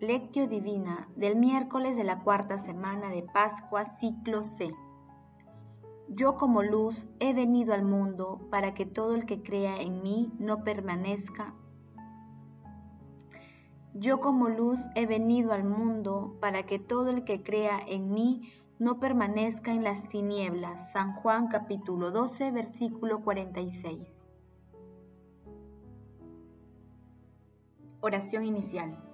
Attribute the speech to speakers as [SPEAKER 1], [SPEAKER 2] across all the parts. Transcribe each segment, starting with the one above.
[SPEAKER 1] Lectio Divina del miércoles de la cuarta semana de Pascua, ciclo C. Yo como luz he venido al mundo para que todo el que crea en mí no permanezca. Yo como luz he venido al mundo para que todo el que crea en mí no permanezca en las tinieblas. San Juan capítulo 12, versículo 46. Oración inicial.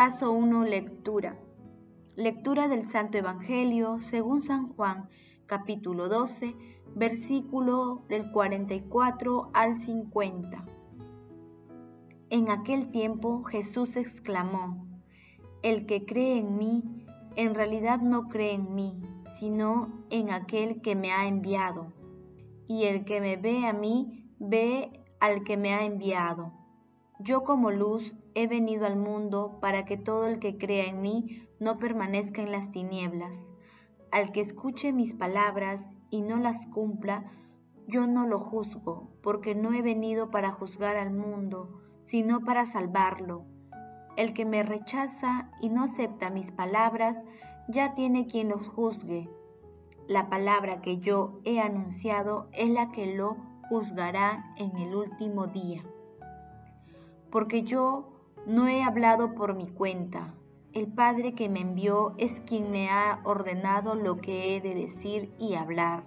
[SPEAKER 1] Paso 1. Lectura. Lectura del Santo Evangelio según San Juan, capítulo 12, versículo del 44 al 50. En aquel tiempo Jesús exclamó, El que cree en mí, en realidad no cree en mí, sino en aquel que me ha enviado. Y el que me ve a mí, ve al que me ha enviado. Yo como luz he venido al mundo para que todo el que crea en mí no permanezca en las tinieblas. Al que escuche mis palabras y no las cumpla, yo no lo juzgo, porque no he venido para juzgar al mundo, sino para salvarlo. El que me rechaza y no acepta mis palabras, ya tiene quien los juzgue. La palabra que yo he anunciado es la que lo juzgará en el último día porque yo no he hablado por mi cuenta. El Padre que me envió es quien me ha ordenado lo que he de decir y hablar,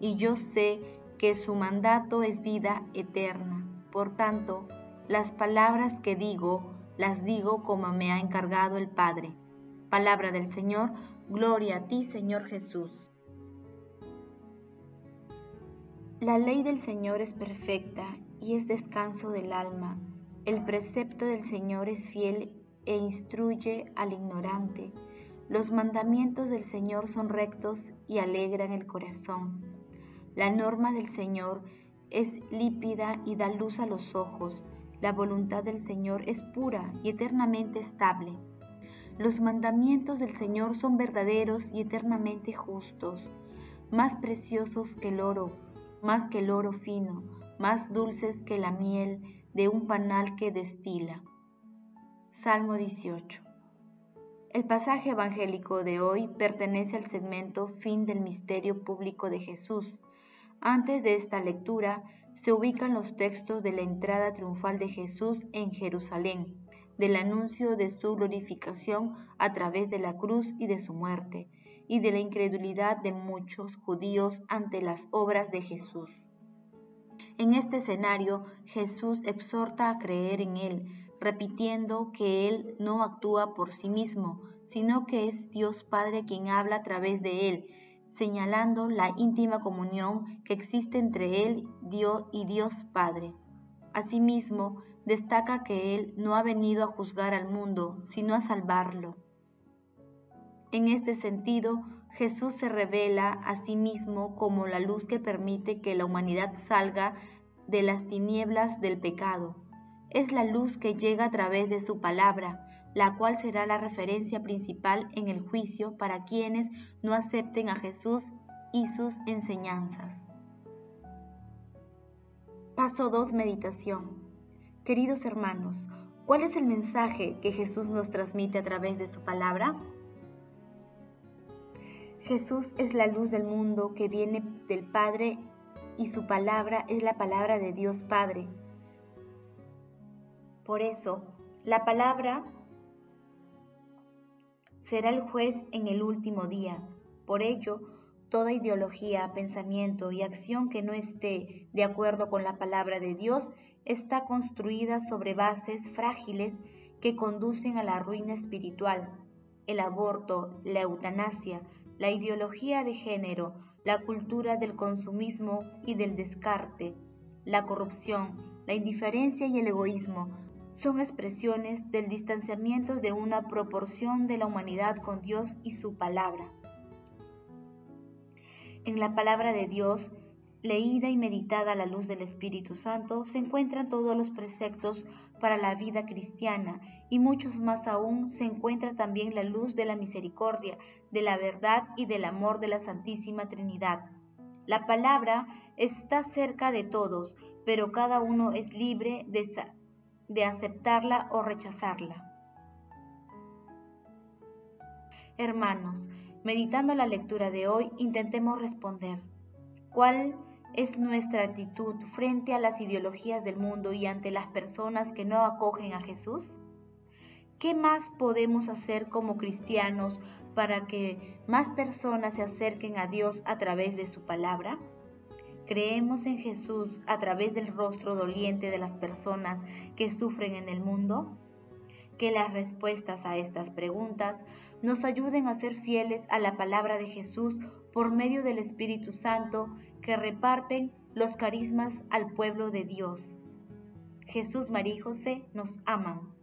[SPEAKER 1] y yo sé que su mandato es vida eterna. Por tanto, las palabras que digo, las digo como me ha encargado el Padre. Palabra del Señor, gloria a ti, Señor Jesús. La ley del Señor es perfecta y es descanso del alma el precepto del Señor es fiel e instruye al ignorante. Los mandamientos del Señor son rectos y alegran el corazón. La norma del Señor es lípida y da luz a los ojos. La voluntad del Señor es pura y eternamente estable. Los mandamientos del Señor son verdaderos y eternamente justos, más preciosos que el oro, más que el oro fino, más dulces que la miel de un panal que destila. Salmo 18. El pasaje evangélico de hoy pertenece al segmento Fin del Misterio Público de Jesús. Antes de esta lectura se ubican los textos de la entrada triunfal de Jesús en Jerusalén, del anuncio de su glorificación a través de la cruz y de su muerte, y de la incredulidad de muchos judíos ante las obras de Jesús. En este escenario, Jesús exhorta a creer en Él, repitiendo que Él no actúa por sí mismo, sino que es Dios Padre quien habla a través de Él, señalando la íntima comunión que existe entre Él Dios y Dios Padre. Asimismo, destaca que Él no ha venido a juzgar al mundo, sino a salvarlo. En este sentido, Jesús se revela a sí mismo como la luz que permite que la humanidad salga de las tinieblas del pecado. Es la luz que llega a través de su palabra, la cual será la referencia principal en el juicio para quienes no acepten a Jesús y sus enseñanzas. Paso 2. Meditación. Queridos hermanos, ¿cuál es el mensaje que Jesús nos transmite a través de su palabra? Jesús es la luz del mundo que viene del Padre y su palabra es la palabra de Dios Padre. Por eso, la palabra será el juez en el último día. Por ello, toda ideología, pensamiento y acción que no esté de acuerdo con la palabra de Dios está construida sobre bases frágiles que conducen a la ruina espiritual. El aborto, la eutanasia, la ideología de género, la cultura del consumismo y del descarte, la corrupción, la indiferencia y el egoísmo son expresiones del distanciamiento de una proporción de la humanidad con Dios y su palabra. En la palabra de Dios, leída y meditada a la luz del Espíritu Santo, se encuentran todos los preceptos para la vida cristiana y muchos más aún se encuentra también la luz de la misericordia, de la verdad y del amor de la Santísima Trinidad. La palabra está cerca de todos, pero cada uno es libre de, de aceptarla o rechazarla. Hermanos, meditando la lectura de hoy, intentemos responder. ¿Cuál es nuestra actitud frente a las ideologías del mundo y ante las personas que no acogen a Jesús? ¿Qué más podemos hacer como cristianos para que más personas se acerquen a Dios a través de su palabra? ¿Creemos en Jesús a través del rostro doliente de las personas que sufren en el mundo? Que las respuestas a estas preguntas nos ayuden a ser fieles a la palabra de Jesús por medio del Espíritu Santo que reparten los carismas al pueblo de Dios. Jesús, María y José nos aman.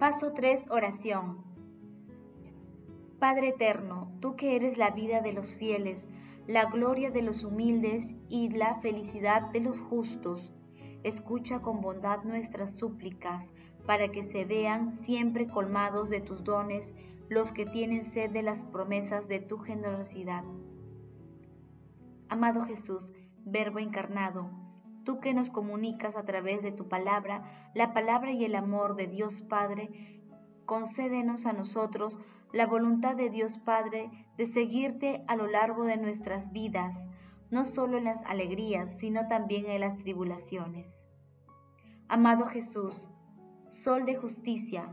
[SPEAKER 1] Paso 3. Oración. Padre eterno, tú que eres la vida de los fieles, la gloria de los humildes y la felicidad de los justos, escucha con bondad nuestras súplicas, para que se vean siempre colmados de tus dones los que tienen sed de las promesas de tu generosidad. Amado Jesús, Verbo encarnado, tú que nos comunicas a través de tu palabra, la palabra y el amor de Dios Padre, concédenos a nosotros la voluntad de Dios Padre de seguirte a lo largo de nuestras vidas, no solo en las alegrías, sino también en las tribulaciones. Amado Jesús, Sol de justicia,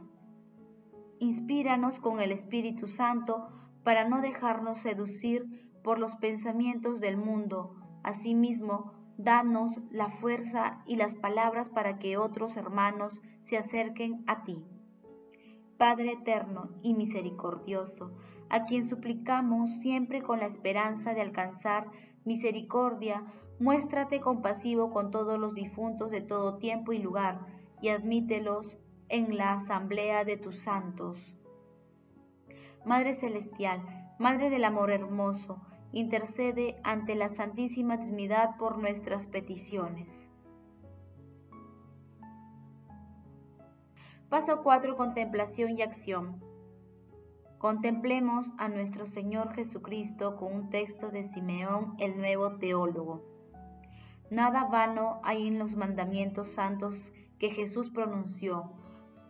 [SPEAKER 1] inspíranos con el Espíritu Santo para no dejarnos seducir por los pensamientos del mundo. Asimismo, danos la fuerza y las palabras para que otros hermanos se acerquen a ti. Padre eterno y misericordioso, a quien suplicamos siempre con la esperanza de alcanzar misericordia, muéstrate compasivo con todos los difuntos de todo tiempo y lugar y admítelos en la asamblea de tus santos. Madre Celestial, Madre del Amor Hermoso, intercede ante la Santísima Trinidad por nuestras peticiones. Paso 4. Contemplación y acción. Contemplemos a nuestro Señor Jesucristo con un texto de Simeón, el nuevo teólogo. Nada vano hay en los mandamientos santos que Jesús pronunció,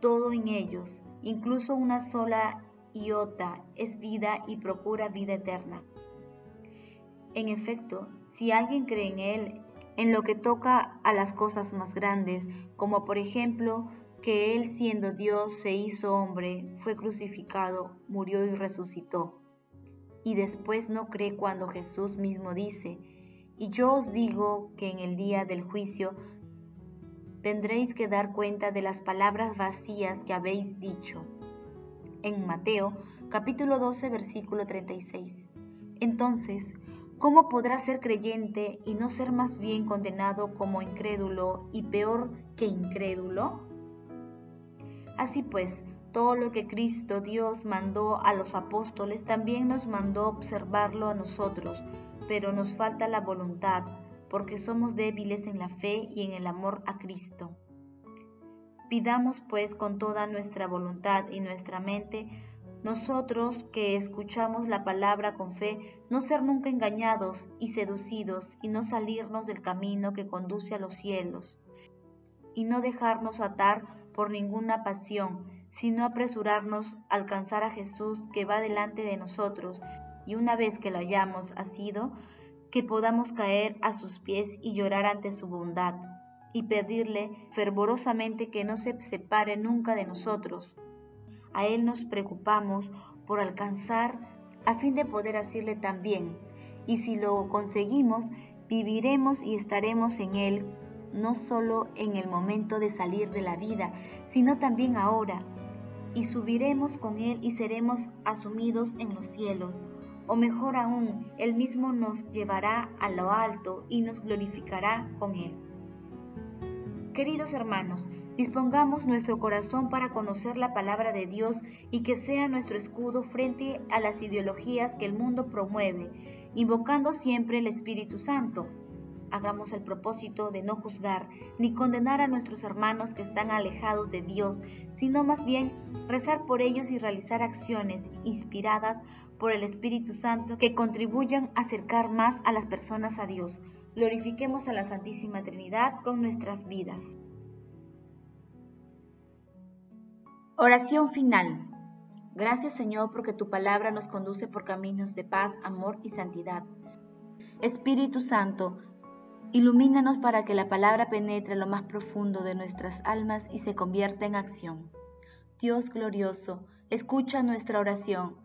[SPEAKER 1] todo en ellos, incluso una sola iota, es vida y procura vida eterna. En efecto, si alguien cree en Él, en lo que toca a las cosas más grandes, como por ejemplo que Él siendo Dios se hizo hombre, fue crucificado, murió y resucitó, y después no cree cuando Jesús mismo dice, y yo os digo que en el día del juicio tendréis que dar cuenta de las palabras vacías que habéis dicho. En Mateo capítulo 12 versículo 36. Entonces, ¿cómo podrá ser creyente y no ser más bien condenado como incrédulo y peor que incrédulo? Así pues, todo lo que Cristo Dios mandó a los apóstoles también nos mandó observarlo a nosotros, pero nos falta la voluntad porque somos débiles en la fe y en el amor a Cristo. Pidamos pues con toda nuestra voluntad y nuestra mente, nosotros que escuchamos la palabra con fe, no ser nunca engañados y seducidos y no salirnos del camino que conduce a los cielos, y no dejarnos atar por ninguna pasión, sino apresurarnos a alcanzar a Jesús que va delante de nosotros, y una vez que lo hayamos asido, que podamos caer a sus pies y llorar ante su bondad, y pedirle fervorosamente que no se separe nunca de nosotros. A Él nos preocupamos por alcanzar a fin de poder hacerle también, y si lo conseguimos, viviremos y estaremos en Él, no solo en el momento de salir de la vida, sino también ahora, y subiremos con Él y seremos asumidos en los cielos o mejor aún, Él mismo nos llevará a lo alto y nos glorificará con Él. Queridos hermanos, dispongamos nuestro corazón para conocer la palabra de Dios y que sea nuestro escudo frente a las ideologías que el mundo promueve, invocando siempre el Espíritu Santo. Hagamos el propósito de no juzgar ni condenar a nuestros hermanos que están alejados de Dios, sino más bien rezar por ellos y realizar acciones inspiradas por el Espíritu Santo que contribuyan a acercar más a las personas a Dios. Glorifiquemos a la Santísima Trinidad con nuestras vidas. Oración final. Gracias Señor porque tu palabra nos conduce por caminos de paz, amor y santidad. Espíritu Santo, ilumínanos para que la palabra penetre lo más profundo de nuestras almas y se convierta en acción. Dios glorioso, escucha nuestra oración